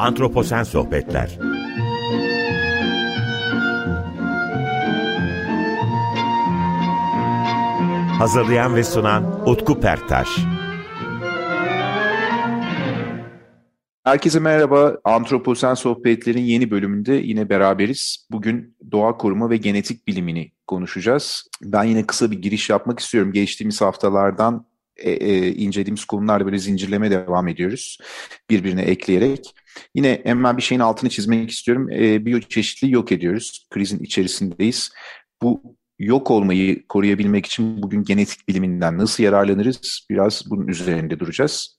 Antroposen Sohbetler Hazırlayan ve sunan Utku Perktaş Herkese merhaba. Antroposen Sohbetler'in yeni bölümünde yine beraberiz. Bugün doğa koruma ve genetik bilimini konuşacağız. Ben yine kısa bir giriş yapmak istiyorum. Geçtiğimiz haftalardan e, e, incelediğimiz konularda böyle zincirleme devam ediyoruz. Birbirine ekleyerek. Yine hemen bir şeyin altını çizmek istiyorum. E, biyoçeşitliği yok ediyoruz. Krizin içerisindeyiz. Bu yok olmayı koruyabilmek için bugün genetik biliminden nasıl yararlanırız? Biraz bunun üzerinde duracağız.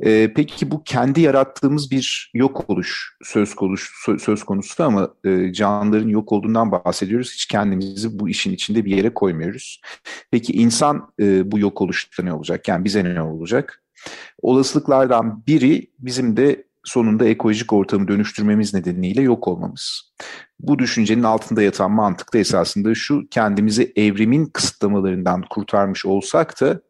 E, peki bu kendi yarattığımız bir yok oluş söz konusu, söz konusu ama e, canlıların yok olduğundan bahsediyoruz. Hiç kendimizi bu işin içinde bir yere koymuyoruz. Peki insan e, bu yok oluşta ne olacak? Yani bize ne olacak? Olasılıklardan biri bizim de sonunda ekolojik ortamı dönüştürmemiz nedeniyle yok olmamız. Bu düşüncenin altında yatan mantık da esasında şu, kendimizi evrimin kısıtlamalarından kurtarmış olsak da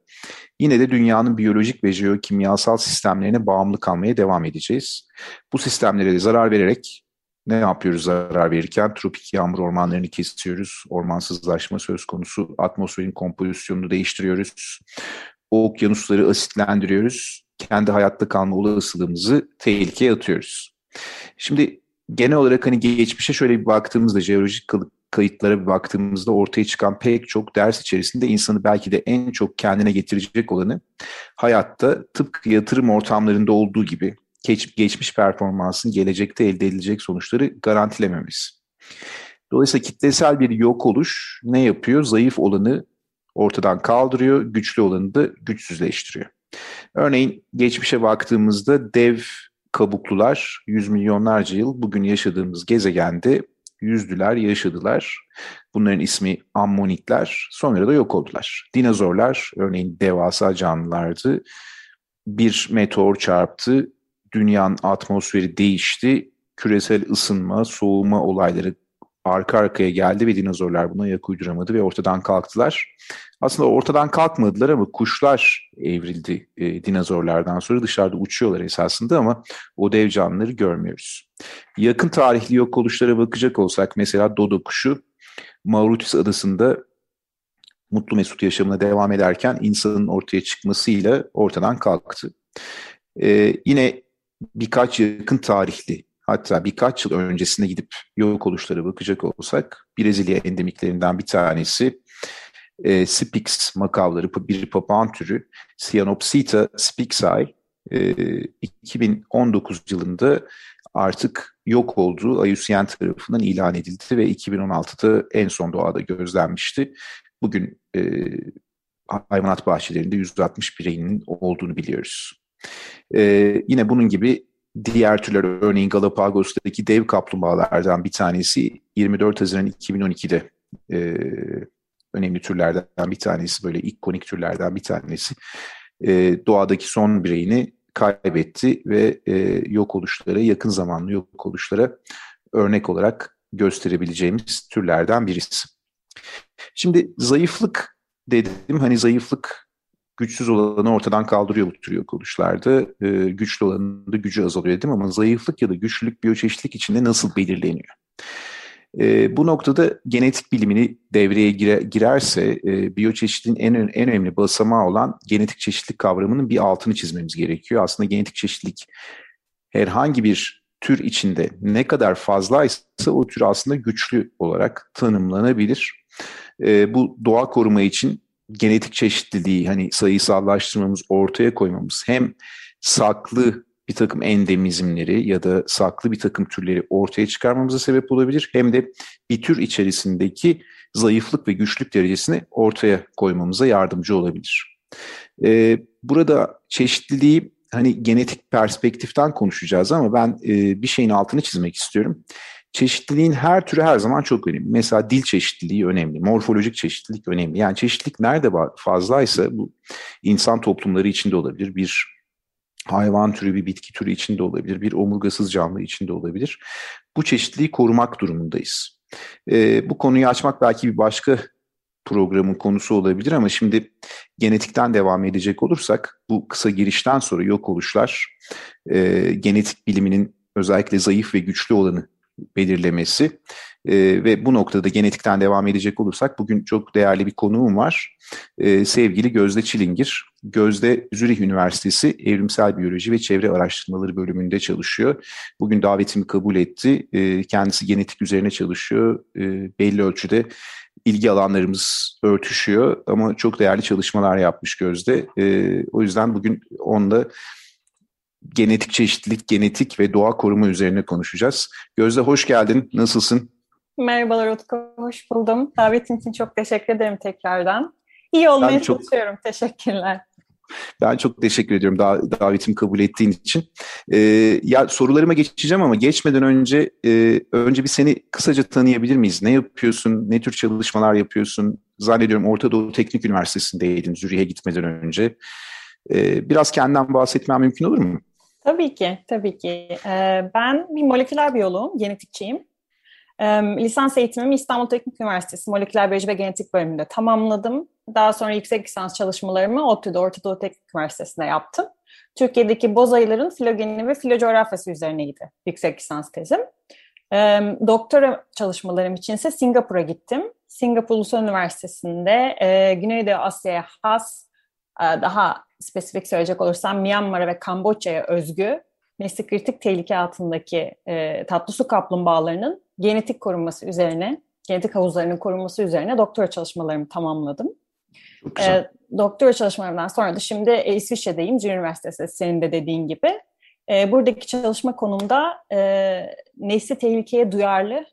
yine de dünyanın biyolojik ve jeokimyasal sistemlerine bağımlı kalmaya devam edeceğiz. Bu sistemlere de zarar vererek ne yapıyoruz zarar verirken? Tropik yağmur ormanlarını kesiyoruz, ormansızlaşma söz konusu, atmosferin kompozisyonunu değiştiriyoruz, okyanusları asitlendiriyoruz, kendi hayatta kalma olasılığımızı tehlikeye atıyoruz. Şimdi genel olarak hani geçmişe şöyle bir baktığımızda, jeolojik kayıtlara bir baktığımızda ortaya çıkan pek çok ders içerisinde insanı belki de en çok kendine getirecek olanı hayatta tıpkı yatırım ortamlarında olduğu gibi geç, geçmiş performansın gelecekte elde edilecek sonuçları garantilememiz. Dolayısıyla kitlesel bir yok oluş ne yapıyor? Zayıf olanı ortadan kaldırıyor, güçlü olanı da güçsüzleştiriyor. Örneğin geçmişe baktığımızda dev kabuklular yüz milyonlarca yıl bugün yaşadığımız gezegende yüzdüler, yaşadılar. Bunların ismi ammonitler. Sonra da yok oldular. Dinozorlar örneğin devasa canlılardı. Bir meteor çarptı, dünyanın atmosferi değişti, küresel ısınma, soğuma olayları arka arkaya geldi ve dinozorlar buna yak uyduramadı ve ortadan kalktılar. Aslında ortadan kalkmadılar ama kuşlar evrildi e, dinozorlardan sonra dışarıda uçuyorlar esasında ama o dev canlıları görmüyoruz. Yakın tarihli yok oluşlara bakacak olsak mesela dodo kuşu Mauritius adasında mutlu mesut yaşamına devam ederken insanın ortaya çıkmasıyla ortadan kalktı. Ee, yine birkaç yakın tarihli hatta birkaç yıl öncesine gidip yok oluşlara bakacak olsak Brezilya endemiklerinden bir tanesi e, Spix makavları bir papağan türü Cyanopsita spixi e, 2019 yılında artık yok olduğu IUCN tarafından ilan edildi ve 2016'da en son doğada gözlenmişti. Bugün e, hayvanat bahçelerinde 160 bireyinin olduğunu biliyoruz. E, yine bunun gibi diğer türler örneğin Galapagos'taki dev kaplumbağalardan bir tanesi 24 Haziran 2012'de e, önemli türlerden bir tanesi böyle ikonik türlerden bir tanesi e, doğadaki son bireyini kaybetti ve e, yok oluşlara yakın zamanlı yok oluşlara örnek olarak gösterebileceğimiz türlerden birisi. Şimdi zayıflık dedim hani zayıflık güçsüz olanı ortadan kaldırıyor bu tür yok oluşlarda. E, güçlü olanın da gücü azalıyor dedim ama zayıflık ya da güçlülük biyoçeşitlik içinde nasıl belirleniyor? E, bu noktada genetik bilimini devreye gire, girerse e, biyoçeşitliğin en, en önemli basamağı olan genetik çeşitlilik kavramının bir altını çizmemiz gerekiyor. Aslında genetik çeşitlilik herhangi bir tür içinde ne kadar fazlaysa o tür aslında güçlü olarak tanımlanabilir. E, bu doğa koruma için genetik çeşitliliği hani sayısallaştırmamız, ortaya koymamız hem saklı bir takım endemizmleri ya da saklı bir takım türleri ortaya çıkarmamıza sebep olabilir. Hem de bir tür içerisindeki zayıflık ve güçlük derecesini ortaya koymamıza yardımcı olabilir. Ee, burada çeşitliliği hani genetik perspektiften konuşacağız ama ben e, bir şeyin altını çizmek istiyorum. Çeşitliliğin her türü her zaman çok önemli. Mesela dil çeşitliliği önemli, morfolojik çeşitlilik önemli. Yani çeşitlilik nerede fazlaysa bu insan toplumları içinde olabilir, bir hayvan türü, bir bitki türü içinde olabilir, bir omurgasız canlı içinde olabilir. Bu çeşitliliği korumak durumundayız. E, bu konuyu açmak belki bir başka programın konusu olabilir ama şimdi genetikten devam edecek olursak bu kısa girişten sonra yok oluşlar e, genetik biliminin özellikle zayıf ve güçlü olanı belirlemesi e, ve bu noktada genetikten devam edecek olursak bugün çok değerli bir konuğum var. E, sevgili Gözde Çilingir. Gözde Zürih Üniversitesi Evrimsel Biyoloji ve Çevre Araştırmaları bölümünde çalışıyor. Bugün davetimi kabul etti. E, kendisi genetik üzerine çalışıyor. E, belli ölçüde ilgi alanlarımız örtüşüyor ama çok değerli çalışmalar yapmış Gözde. E, o yüzden bugün onunla genetik çeşitlilik, genetik ve doğa koruma üzerine konuşacağız. Gözde hoş geldin. Nasılsın? Merhabalar Utku, hoş buldum. Davetin için çok teşekkür ederim tekrardan. İyi olmaya ben çalışıyorum. Çok... Teşekkürler. Ben çok teşekkür ediyorum dav davetimi kabul ettiğin için. Ee, ya sorularıma geçeceğim ama geçmeden önce e, önce bir seni kısaca tanıyabilir miyiz? Ne yapıyorsun? Ne tür çalışmalar yapıyorsun? Zannediyorum Orta Doğu Teknik Üniversitesi'ndeydin Zürih'e gitmeden önce. Ee, biraz kendinden bahsetmem mümkün olur mu? Tabii ki, tabii ki. Ben bir moleküler biyoloğum, genetikçiyim. Lisans eğitimimi İstanbul Teknik Üniversitesi Moleküler Biyoloji ve Genetik bölümünde tamamladım. Daha sonra yüksek lisans çalışmalarımı ODTÜ'de, Orta Doğu Teknik Üniversitesi'nde yaptım. Türkiye'deki boz ayıların filogeni ve filocoğrafyası üzerineydi yüksek lisans tezim. Doktora çalışmalarım için ise Singapur'a gittim. Singapur Ulusal Üniversitesi'nde Güneydoğu Asya'ya has, daha spesifik söyleyecek olursam Myanmar'a ve Kamboçya'ya özgü nesli kritik tehlike altındaki e, tatlı su kaplumbağalarının genetik korunması üzerine, genetik havuzlarının korunması üzerine doktora çalışmalarımı tamamladım. E, doktora çalışmalarımdan sonra da şimdi e, İsviçre'deyim, Zürich Üniversitesi senin de dediğin gibi. E, buradaki çalışma konumda e, nesli tehlikeye duyarlı,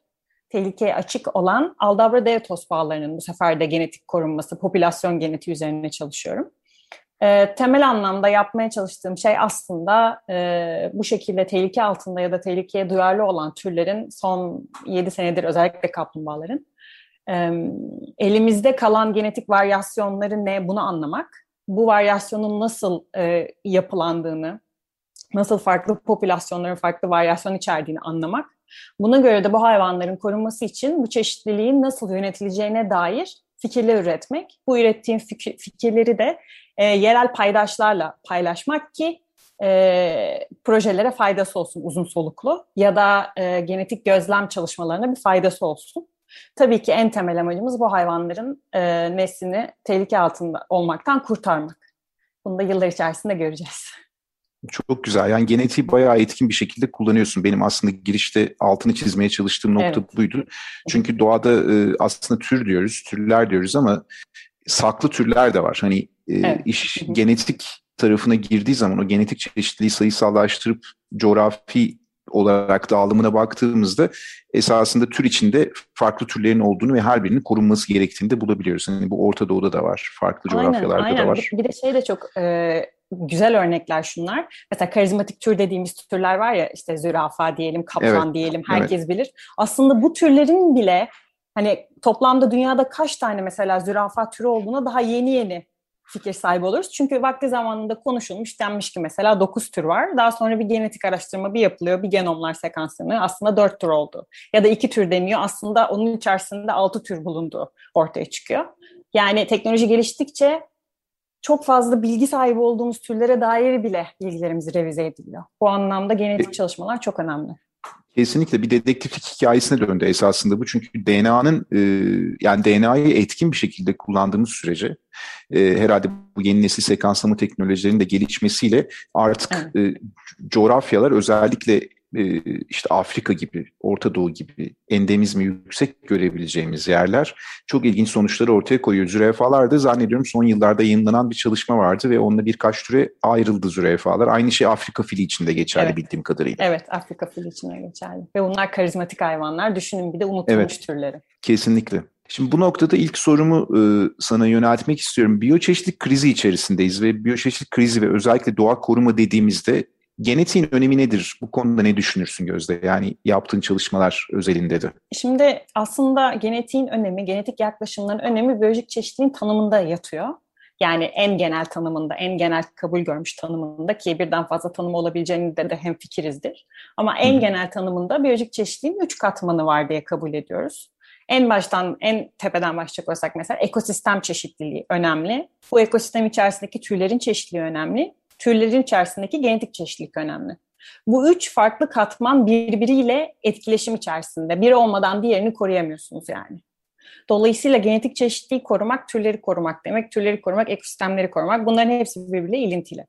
tehlikeye açık olan Aldabra dev tosbağalarının bu sefer de genetik korunması, popülasyon genetiği üzerine çalışıyorum. E, temel anlamda yapmaya çalıştığım şey aslında e, bu şekilde tehlike altında ya da tehlikeye duyarlı olan türlerin son 7 senedir özellikle kaplumbağaların e, elimizde kalan genetik varyasyonları ne bunu anlamak, bu varyasyonun nasıl e, yapılandığını, nasıl farklı popülasyonların farklı varyasyon içerdiğini anlamak, buna göre de bu hayvanların korunması için bu çeşitliliğin nasıl yönetileceğine dair fikirler üretmek. Bu ürettiğim fikir, fikirleri de e, yerel paydaşlarla paylaşmak ki e, projelere faydası olsun uzun soluklu ya da e, genetik gözlem çalışmalarına bir faydası olsun. Tabii ki en temel amacımız bu hayvanların e, neslini tehlike altında olmaktan kurtarmak. Bunu da yıllar içerisinde göreceğiz. Çok güzel. Yani genetiği bayağı etkin bir şekilde kullanıyorsun. Benim aslında girişte altını çizmeye çalıştığım nokta evet. buydu. Çünkü doğada e, aslında tür diyoruz, türler diyoruz ama saklı türler de var. Hani e, evet. iş genetik tarafına girdiği zaman o genetik çeşitliliği sayısallaştırıp coğrafi olarak dağılımına baktığımızda esasında tür içinde farklı türlerin olduğunu ve her birinin korunması gerektiğini de bulabiliyoruz. Yani bu Orta Doğu'da da var, farklı aynen, coğrafyalarda aynen. da var. Bir de şey de çok e, güzel örnekler şunlar. Mesela karizmatik tür dediğimiz türler var ya işte zürafa diyelim, kaplan evet, diyelim herkes evet. bilir. Aslında bu türlerin bile hani toplamda dünyada kaç tane mesela zürafa türü olduğuna daha yeni yeni fikir sahibi oluruz. Çünkü vakti zamanında konuşulmuş denmiş ki mesela 9 tür var. Daha sonra bir genetik araştırma bir yapılıyor. Bir genomlar sekanslanıyor. Aslında 4 tür oldu. Ya da 2 tür deniyor. Aslında onun içerisinde 6 tür bulundu ortaya çıkıyor. Yani teknoloji geliştikçe çok fazla bilgi sahibi olduğumuz türlere dair bile bilgilerimiz revize ediliyor. Bu anlamda genetik çalışmalar çok önemli. Kesinlikle bir dedektiflik hikayesine döndü esasında bu. Çünkü DNA'nın e, yani DNA'yı etkin bir şekilde kullandığımız sürece e, herhalde bu yeni nesil sekanslama teknolojilerinin de gelişmesiyle artık evet. e, coğrafyalar özellikle e, işte Afrika gibi, Orta Doğu gibi endemizmi yüksek görebileceğimiz yerler çok ilginç sonuçları ortaya koyuyor. Zürafalar da zannediyorum son yıllarda yayınlanan bir çalışma vardı ve onunla birkaç türe ayrıldı zürafalar. Aynı şey Afrika fili için de geçerli evet. bildiğim kadarıyla. Evet, Afrika fili için de geçerli. Ve bunlar karizmatik hayvanlar. Düşünün bir de unutulmuş evet, türleri. Kesinlikle. Şimdi bu noktada ilk sorumu e, sana yöneltmek istiyorum. Biyoçeşitlik krizi içerisindeyiz ve biyoçeşitlik krizi ve özellikle doğa koruma dediğimizde Genetiğin önemi nedir? Bu konuda ne düşünürsün Gözde? Yani yaptığın çalışmalar özelinde de. Şimdi aslında genetiğin önemi, genetik yaklaşımların önemi biyolojik çeşitliliğin tanımında yatıyor. Yani en genel tanımında, en genel kabul görmüş tanımında ki birden fazla tanım olabileceğini de, hem fikirizdir. Ama en Hı. genel tanımında biyolojik çeşitliliğin üç katmanı var diye kabul ediyoruz. En baştan, en tepeden başlayacak olsak mesela ekosistem çeşitliliği önemli. Bu ekosistem içerisindeki türlerin çeşitliliği önemli türlerin içerisindeki genetik çeşitlilik önemli. Bu üç farklı katman birbiriyle etkileşim içerisinde. Biri olmadan diğerini koruyamıyorsunuz yani. Dolayısıyla genetik çeşitliliği korumak, türleri korumak demek, türleri korumak, ekosistemleri korumak bunların hepsi birbiriyle ilintili.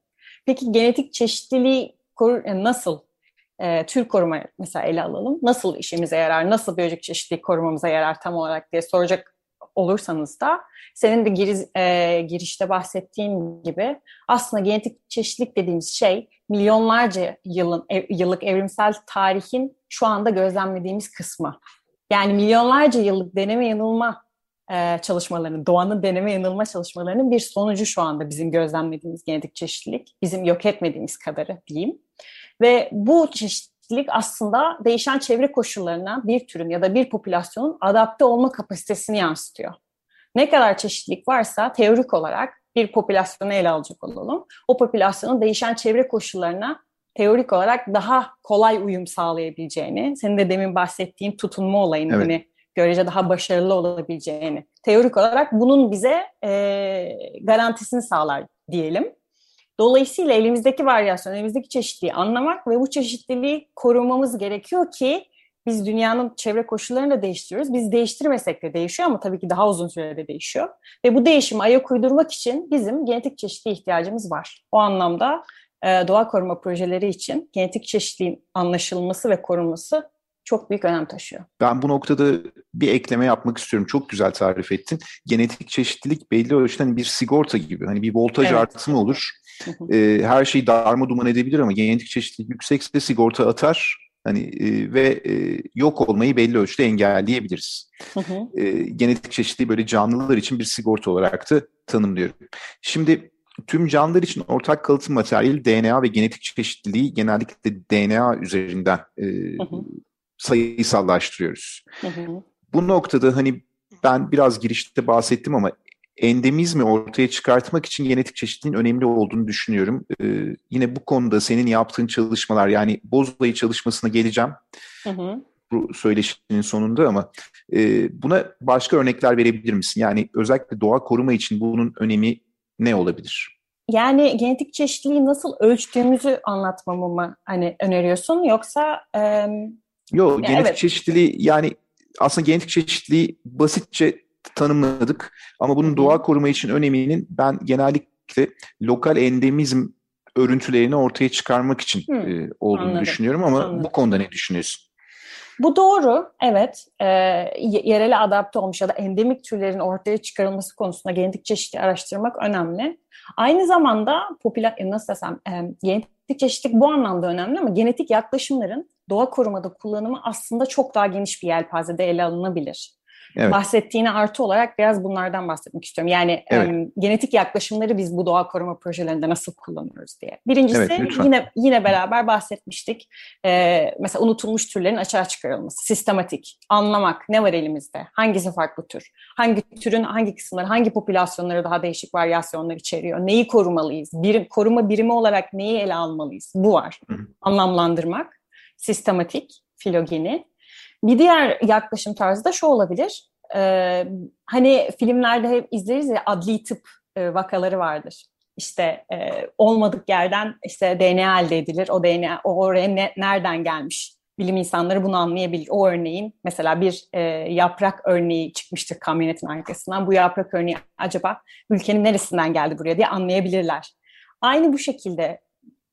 Peki genetik çeşitliliği e, nasıl e, tür koruma mesela ele alalım. Nasıl işimize yarar, nasıl biyolojik çeşitlilik korumamıza yarar tam olarak diye soracak olursanız da senin de giriz, e, girişte bahsettiğin gibi aslında genetik çeşitlilik dediğimiz şey milyonlarca yılın ev, yıllık evrimsel tarihin şu anda gözlemlediğimiz kısmı. Yani milyonlarca yıllık deneme yanılma e, çalışmalarının, doğanın deneme yanılma çalışmalarının bir sonucu şu anda bizim gözlemlediğimiz genetik çeşitlilik. Bizim yok etmediğimiz kadarı diyeyim. Ve bu çeşitlilik aslında değişen çevre koşullarına bir türün ya da bir popülasyonun adapte olma kapasitesini yansıtıyor. Ne kadar çeşitlilik varsa teorik olarak bir popülasyonu ele alacak olalım. O popülasyonun değişen çevre koşullarına teorik olarak daha kolay uyum sağlayabileceğini, senin de demin bahsettiğin tutunma olayını evet. hani görece daha başarılı olabileceğini, teorik olarak bunun bize e, garantisini sağlar diyelim. Dolayısıyla elimizdeki varyasyon, elimizdeki çeşitliliği anlamak ve bu çeşitliliği korumamız gerekiyor ki biz dünyanın çevre koşullarını da değiştiriyoruz. Biz değiştirmesek de değişiyor ama tabii ki daha uzun sürede değişiyor. Ve bu değişimi ayak uydurmak için bizim genetik çeşitliliğe ihtiyacımız var. O anlamda e, doğa koruma projeleri için genetik çeşitliliğin anlaşılması ve korunması çok büyük önem taşıyor. Ben bu noktada bir ekleme yapmak istiyorum. Çok güzel tarif ettin. Genetik çeşitlilik belli ölçüde hani bir sigorta gibi. Hani bir voltaj evet. artımı olur. E, her şeyi darma duman edebilir ama genetik çeşitlilik yüksekse sigorta atar. Hani e, ve e, yok olmayı belli ölçüde engelleyebiliriz. E, genetik çeşitliliği böyle canlılar için bir sigorta olarak da tanımlıyorum. Şimdi tüm canlılar için ortak kalıtım materyali DNA ve genetik çeşitliliği genellikle DNA üzerinden e, sayısallaştırıyoruz. Bu noktada hani ben biraz girişte bahsettim ama endemizmi ortaya çıkartmak için genetik çeşitliliğin önemli olduğunu düşünüyorum. Ee, yine bu konuda senin yaptığın çalışmalar yani Bozlayı çalışmasına geleceğim. Hı hı. Bu söyleşinin sonunda ama e, buna başka örnekler verebilir misin? Yani özellikle doğa koruma için bunun önemi ne olabilir? Yani genetik çeşitliliği nasıl ölçtüğümüzü anlatmamı mı hani öneriyorsun yoksa? E, Yok genetik evet. çeşitliliği yani aslında genetik çeşitliliği basitçe tanımladık. Ama bunun doğa koruma için öneminin ben genellikle lokal endemizm örüntülerini ortaya çıkarmak için e, olduğunu anladım, düşünüyorum ama anladım. bu konuda ne düşünüyorsun? Bu doğru, evet. E, yerele adapte olmuş ya da endemik türlerin ortaya çıkarılması konusunda genetik çeşitliği araştırmak önemli. Aynı zamanda popüler, nasıl desem, e, genetik çeşitlilik bu anlamda önemli ama genetik yaklaşımların doğa korumada kullanımı aslında çok daha geniş bir yelpazede ele alınabilir. Evet. Bahsettiğine artı olarak biraz bunlardan bahsetmek istiyorum. Yani evet. um, genetik yaklaşımları biz bu doğa koruma projelerinde nasıl kullanıyoruz diye. Birincisi evet, yine yine beraber bahsetmiştik. Ee, mesela unutulmuş türlerin açığa çıkarılması, sistematik, anlamak ne var elimizde, hangisi farklı tür, hangi türün hangi kısımları, hangi popülasyonları daha değişik varyasyonlar içeriyor, neyi korumalıyız, birim, koruma birimi olarak neyi ele almalıyız, bu var. Hı. Anlamlandırmak, sistematik, filogeni. Bir diğer yaklaşım tarzı da şu olabilir. Ee, hani filmlerde hep izleriz ya adli tıp e, vakaları vardır. İşte e, olmadık yerden işte DNA elde edilir. O DNA o oraya ne, nereden gelmiş? Bilim insanları bunu anlayabilir. O örneğin mesela bir e, yaprak örneği çıkmıştır kamyonetin arkasından. Bu yaprak örneği acaba ülkenin neresinden geldi buraya diye anlayabilirler. Aynı bu şekilde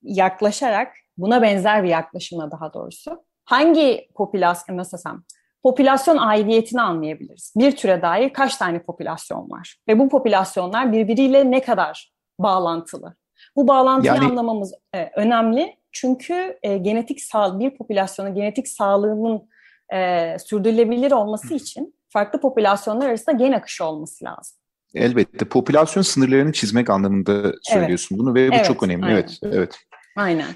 yaklaşarak buna benzer bir yaklaşımla daha doğrusu hangi popülasyon nasıl desem popülasyon aidiyetini anlayabiliriz. Bir türe dair kaç tane popülasyon var ve bu popülasyonlar birbiriyle ne kadar bağlantılı. Bu bağlantıyı yani... anlamamız e, önemli çünkü e, genetik sağ bir popülasyonun genetik sağlığının e, sürdürülebilir olması için farklı popülasyonlar arasında gen akışı olması lazım. Elbette popülasyon sınırlarını çizmek anlamında söylüyorsun evet. bunu ve bu evet, çok önemli. Aynen. Evet, evet. Aynen.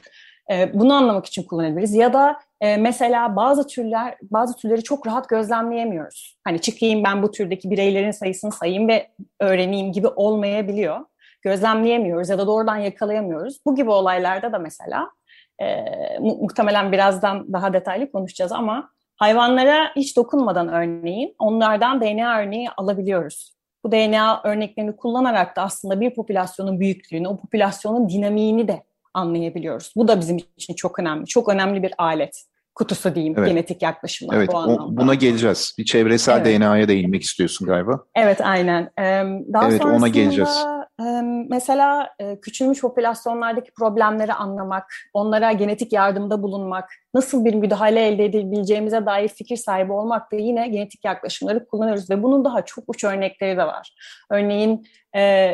E, bunu anlamak için kullanabiliriz. Ya da e, mesela bazı türler, bazı türleri çok rahat gözlemleyemiyoruz. Hani çıkayım ben bu türdeki bireylerin sayısını sayayım ve öğreneyim gibi olmayabiliyor. Gözlemleyemiyoruz ya da doğrudan yakalayamıyoruz. Bu gibi olaylarda da mesela e, mu- muhtemelen birazdan daha detaylı konuşacağız ama hayvanlara hiç dokunmadan örneğin onlardan DNA örneği alabiliyoruz. Bu DNA örneklerini kullanarak da aslında bir popülasyonun büyüklüğünü, o popülasyonun dinamiğini de anlayabiliyoruz. Bu da bizim için çok önemli. Çok önemli bir alet kutusu diyeyim evet. genetik yaklaşımlar evet, bu anlamda. O, buna geleceğiz. Bir çevresel evet. DNA'ya değinmek istiyorsun galiba. Evet aynen. Daha evet ona geleceğiz. Mesela küçülmüş popülasyonlardaki problemleri anlamak, onlara genetik yardımda bulunmak, nasıl bir müdahale elde edebileceğimize dair fikir sahibi olmak da yine genetik yaklaşımları kullanıyoruz ve bunun daha çok uç örnekleri de var. Örneğin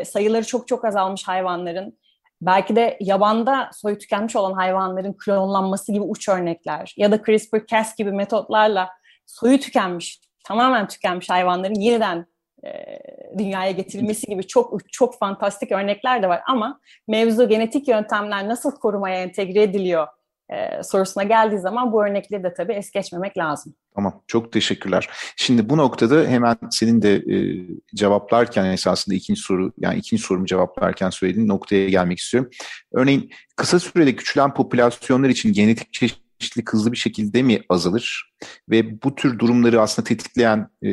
sayıları çok çok azalmış hayvanların belki de yabanda soyu tükenmiş olan hayvanların klonlanması gibi uç örnekler ya da CRISPR-Cas gibi metotlarla soyu tükenmiş, tamamen tükenmiş hayvanların yeniden e, dünyaya getirilmesi gibi çok çok fantastik örnekler de var. Ama mevzu genetik yöntemler nasıl korumaya entegre ediliyor e, sorusuna geldiği zaman bu örnekleri de tabii es geçmemek lazım. Tamam, çok teşekkürler. Şimdi bu noktada hemen senin de e, cevaplarken esasında ikinci soru, yani ikinci sorumu cevaplarken söylediğin noktaya gelmek istiyorum. Örneğin kısa sürede küçülen popülasyonlar için genetik çeşitlilik hızlı bir şekilde mi azalır? Ve bu tür durumları aslında tetikleyen e,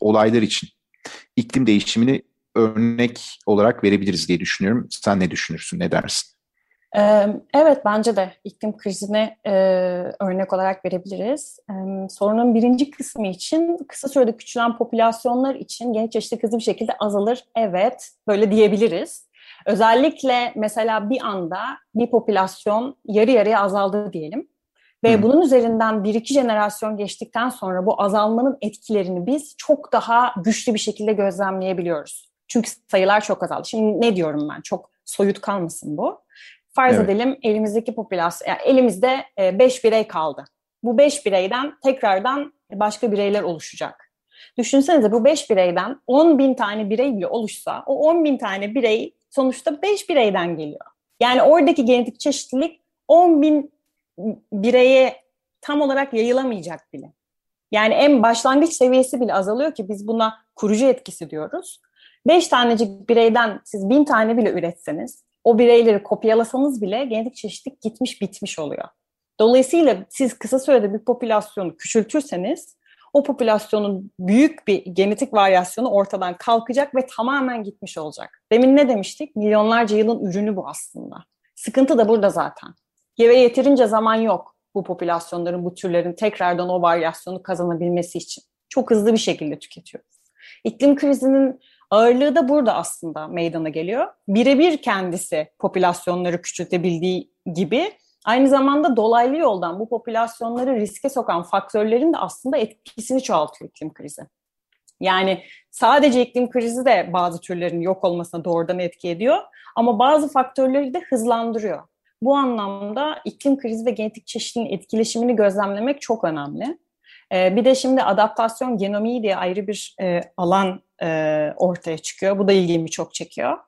olaylar için iklim değişimini örnek olarak verebiliriz diye düşünüyorum. Sen ne düşünürsün, ne dersin? Evet bence de iklim krizini e, örnek olarak verebiliriz. E, sorunun birinci kısmı için kısa sürede küçülen popülasyonlar için genç çeşitlilik hızlı bir şekilde azalır. Evet böyle diyebiliriz. Özellikle mesela bir anda bir popülasyon yarı yarıya azaldı diyelim. Ve Hı. bunun üzerinden bir iki jenerasyon geçtikten sonra bu azalmanın etkilerini biz çok daha güçlü bir şekilde gözlemleyebiliyoruz. Çünkü sayılar çok azaldı. Şimdi ne diyorum ben? Çok soyut kalmasın bu. Farz evet. edelim elimizdeki popülasyon, yani elimizde 5 e, birey kaldı. Bu 5 bireyden tekrardan başka bireyler oluşacak. Düşünsenize bu 5 bireyden 10 bin tane birey bile oluşsa o 10 bin tane birey sonuçta 5 bireyden geliyor. Yani oradaki genetik çeşitlilik 10 bin bireye tam olarak yayılamayacak bile. Yani en başlangıç seviyesi bile azalıyor ki biz buna kurucu etkisi diyoruz. 5 tanecik bireyden siz bin tane bile üretseniz o bireyleri kopyalasanız bile genetik çeşitlilik gitmiş bitmiş oluyor. Dolayısıyla siz kısa sürede bir popülasyonu küçültürseniz o popülasyonun büyük bir genetik varyasyonu ortadan kalkacak ve tamamen gitmiş olacak. Demin ne demiştik? Milyonlarca yılın ürünü bu aslında. Sıkıntı da burada zaten. Ve yeterince zaman yok bu popülasyonların, bu türlerin tekrardan o varyasyonu kazanabilmesi için. Çok hızlı bir şekilde tüketiyoruz. İklim krizinin Ağırlığı da burada aslında meydana geliyor. Birebir kendisi popülasyonları küçültebildiği gibi aynı zamanda dolaylı yoldan bu popülasyonları riske sokan faktörlerin de aslında etkisini çoğaltıyor iklim krizi. Yani sadece iklim krizi de bazı türlerin yok olmasına doğrudan etki ediyor ama bazı faktörleri de hızlandırıyor. Bu anlamda iklim krizi ve genetik çeşitliliğin etkileşimini gözlemlemek çok önemli. Ee, bir de şimdi adaptasyon genomiği diye ayrı bir e, alan e, ortaya çıkıyor. Bu da ilgimi çok çekiyor.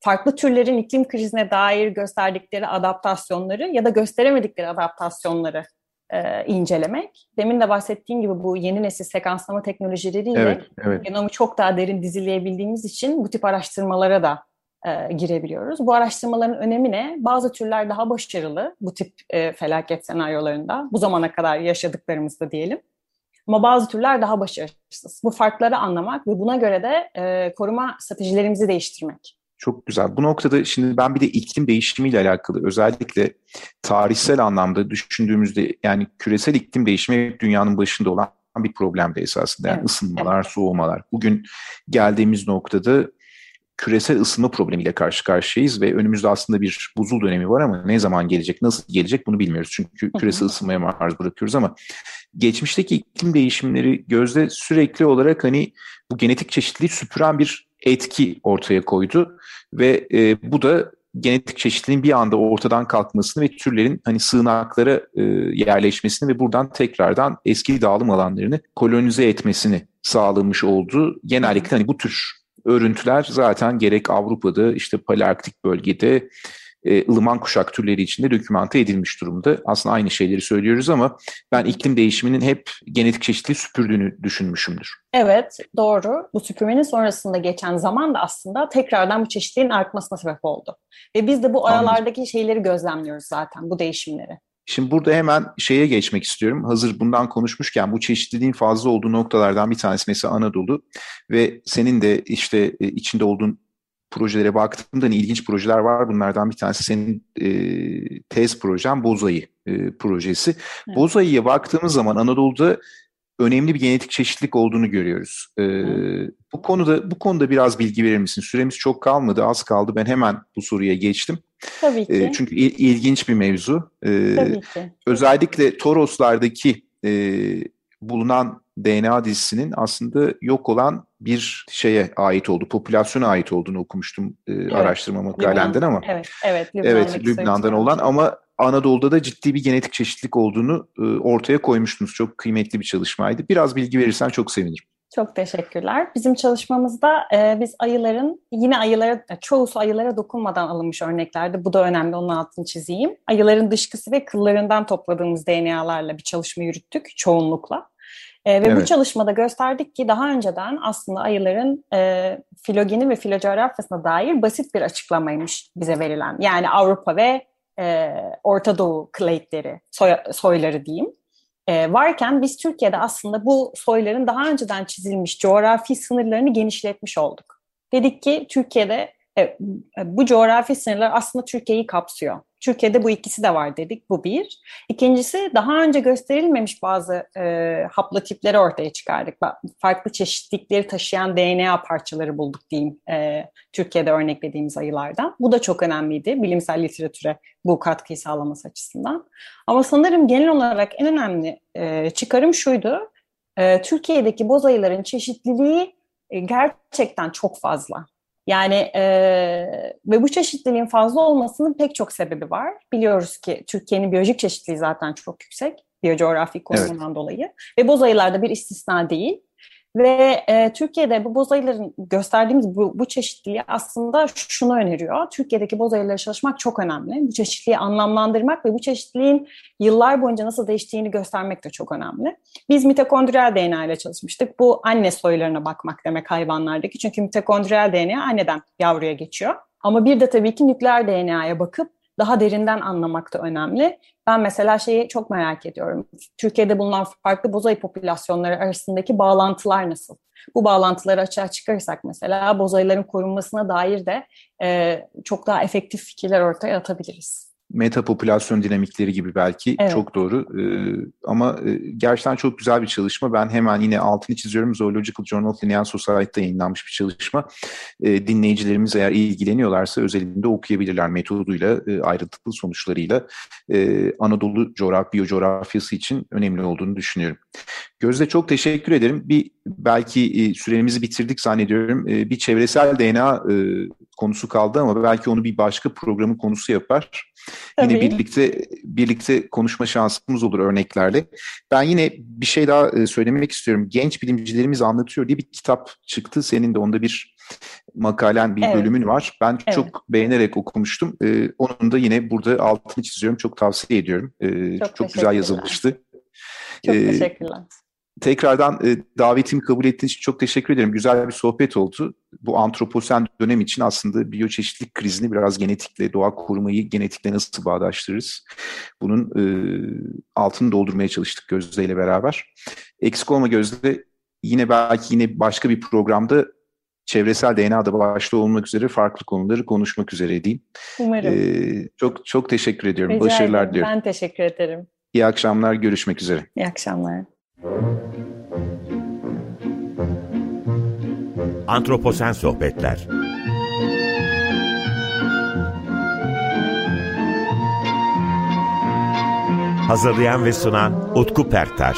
Farklı türlerin iklim krizine dair gösterdikleri adaptasyonları ya da gösteremedikleri adaptasyonları e, incelemek. Demin de bahsettiğim gibi bu yeni nesil sekanslama teknolojileriyle evet, evet. genomu çok daha derin dizileyebildiğimiz için bu tip araştırmalara da e, girebiliyoruz. Bu araştırmaların önemi ne? Bazı türler daha başarılı bu tip e, felaket senaryolarında, bu zamana kadar yaşadıklarımızda diyelim. Ama bazı türler daha başarısız. Bu farkları anlamak ve buna göre de e, koruma stratejilerimizi değiştirmek. Çok güzel. Bu noktada şimdi ben bir de iklim değişimiyle alakalı özellikle tarihsel anlamda düşündüğümüzde yani küresel iklim değişimi dünyanın başında olan bir problemde esasında. Yani evet, ısınmalar, evet. soğumalar. Bugün geldiğimiz noktada küresel ısınma problemiyle karşı karşıyayız ve önümüzde aslında bir buzul dönemi var ama ne zaman gelecek, nasıl gelecek bunu bilmiyoruz. Çünkü küresel ısınmaya maruz bırakıyoruz ama geçmişteki iklim değişimleri gözde sürekli olarak hani bu genetik çeşitliliği süpüren bir etki ortaya koydu ve e, bu da genetik çeşitliliğin bir anda ortadan kalkmasını ve türlerin hani sığınaklara e, yerleşmesini ve buradan tekrardan eski dağılım alanlarını kolonize etmesini sağlamış oldu. Genellikle hani bu tür örüntüler zaten gerek Avrupa'da işte Palearktik bölgede e, ılıman kuşak türleri içinde dokümante edilmiş durumda. Aslında aynı şeyleri söylüyoruz ama ben iklim değişiminin hep genetik çeşitliliği süpürdüğünü düşünmüşümdür. Evet doğru. Bu süpürmenin sonrasında geçen zaman da aslında tekrardan bu çeşitliliğin artmasına sebep oldu. Ve biz de bu aralardaki şeyleri gözlemliyoruz zaten bu değişimleri. Şimdi burada hemen şeye geçmek istiyorum. Hazır bundan konuşmuşken bu çeşitliliğin fazla olduğu noktalardan bir tanesi mesela Anadolu ve senin de işte e, içinde olduğun projelere baktığımda hani ilginç projeler var. Bunlardan bir tanesi senin e, tez projen Bozayı e, projesi. Evet. Bozayı'ya baktığımız zaman Anadolu'da önemli bir genetik çeşitlilik olduğunu görüyoruz. Ee, bu konuda bu konuda biraz bilgi verir misin? Süremiz çok kalmadı, az kaldı. Ben hemen bu soruya geçtim. Tabii ki. Ee, çünkü il, ilginç bir mevzu. Ee, Tabii ki. Özellikle Toroslardaki e, bulunan DNA dizisinin aslında yok olan bir şeye ait olduğu, popülasyona ait olduğunu okumuştum e, evet. araştırma makalenden ama. Evet, evet. Evet, Lübnan'dan olan ama Anadolu'da da ciddi bir genetik çeşitlilik olduğunu e, ortaya koymuştunuz. Çok kıymetli bir çalışmaydı. Biraz bilgi verirsen çok sevinirim. Çok teşekkürler. Bizim çalışmamızda e, biz ayıların, yine ayılara, e, çoğusu ayılara dokunmadan alınmış örneklerde. Bu da önemli, onun altını çizeyim. Ayıların dışkısı ve kıllarından topladığımız DNA'larla bir çalışma yürüttük çoğunlukla. E, ve evet. bu çalışmada gösterdik ki daha önceden aslında ayıların e, filogeni ve filocoğrafyasına dair basit bir açıklamaymış bize verilen. Yani Avrupa ve e, Orta Doğu klade'leri, soy, soyları diyeyim. E, varken biz Türkiye'de aslında bu soyların daha önceden çizilmiş coğrafi sınırlarını genişletmiş olduk. Dedik ki Türkiye'de e, bu coğrafi sınırlar aslında Türkiye'yi kapsıyor. Türkiye'de bu ikisi de var dedik. Bu bir. İkincisi daha önce gösterilmemiş bazı e, haplotipleri ortaya çıkardık. Farklı çeşitlilikleri taşıyan DNA parçaları bulduk diyeyim e, Türkiye'de örneklediğimiz ayılardan. Bu da çok önemliydi bilimsel literatüre bu katkıyı sağlaması açısından. Ama sanırım genel olarak en önemli e, çıkarım şuydu. E, Türkiye'deki boz ayıların çeşitliliği e, gerçekten çok fazla. Yani e, ve bu çeşitliliğin fazla olmasının pek çok sebebi var. Biliyoruz ki Türkiye'nin biyolojik çeşitliliği zaten çok yüksek biyocoğrafi konumundan evet. dolayı. Ve boz ayılar bir istisna değil. Ve e, Türkiye'de bu bozayıların gösterdiğimiz bu, bu çeşitliliği aslında şunu öneriyor. Türkiye'deki bozayıları çalışmak çok önemli. Bu çeşitliliği anlamlandırmak ve bu çeşitliliğin yıllar boyunca nasıl değiştiğini göstermek de çok önemli. Biz mitokondriyal DNA ile çalışmıştık. Bu anne soylarına bakmak demek hayvanlardaki. Çünkü mitokondriyal DNA anneden yavruya geçiyor. Ama bir de tabii ki nükleer DNA'ya bakıp daha derinden anlamak da önemli. Ben mesela şeyi çok merak ediyorum. Türkiye'de bulunan farklı bozayı popülasyonları arasındaki bağlantılar nasıl? Bu bağlantıları açığa çıkarırsak mesela bozayıların korunmasına dair de e, çok daha efektif fikirler ortaya atabiliriz meta popülasyon dinamikleri gibi belki evet. çok doğru. Ee, ama e, gerçekten çok güzel bir çalışma. Ben hemen yine altını çiziyorum. Zoological Journal of Linnean Society'de yayınlanmış bir çalışma. Ee, dinleyicilerimiz eğer ilgileniyorlarsa özelinde okuyabilirler metoduyla, e, ayrıntılı sonuçlarıyla. E, Anadolu coğrafya, biyocoğrafyası için önemli olduğunu düşünüyorum. Gözde çok teşekkür ederim. Bir belki e, süremizi bitirdik zannediyorum. E, bir çevresel DNA e, konusu kaldı ama belki onu bir başka programın konusu yapar. Tabii. Yine birlikte birlikte konuşma şansımız olur örneklerle. Ben yine bir şey daha e, söylemek istiyorum. Genç bilimcilerimiz anlatıyor diye bir kitap çıktı. Senin de onda bir makalen bir evet. bölümün var. Ben evet. çok beğenerek okumuştum. Ee, onun da yine burada altını çiziyorum. Çok tavsiye ediyorum. Ee, çok, çok güzel yazılmıştı. Çok ee, teşekkürler tekrardan e, davetimi kabul ettiğiniz için çok teşekkür ederim. Güzel bir sohbet oldu. Bu antroposen dönem için aslında biyoçeşitlilik krizini biraz genetikle, doğa korumayı genetikle nasıl bağdaştırırız? Bunun e, altını doldurmaya çalıştık Gözde ile beraber. Eksik olma Gözde yine belki yine başka bir programda çevresel DNA'da başta olmak üzere farklı konuları konuşmak üzere diyeyim. Umarım. Ee, çok çok teşekkür ediyorum. Rica Başarılar ederim. diliyorum. Ben teşekkür ederim. İyi akşamlar. Görüşmek üzere. İyi akşamlar. Antroposen Sohbetler. Hazırlayan ve sunan Utku Perktaş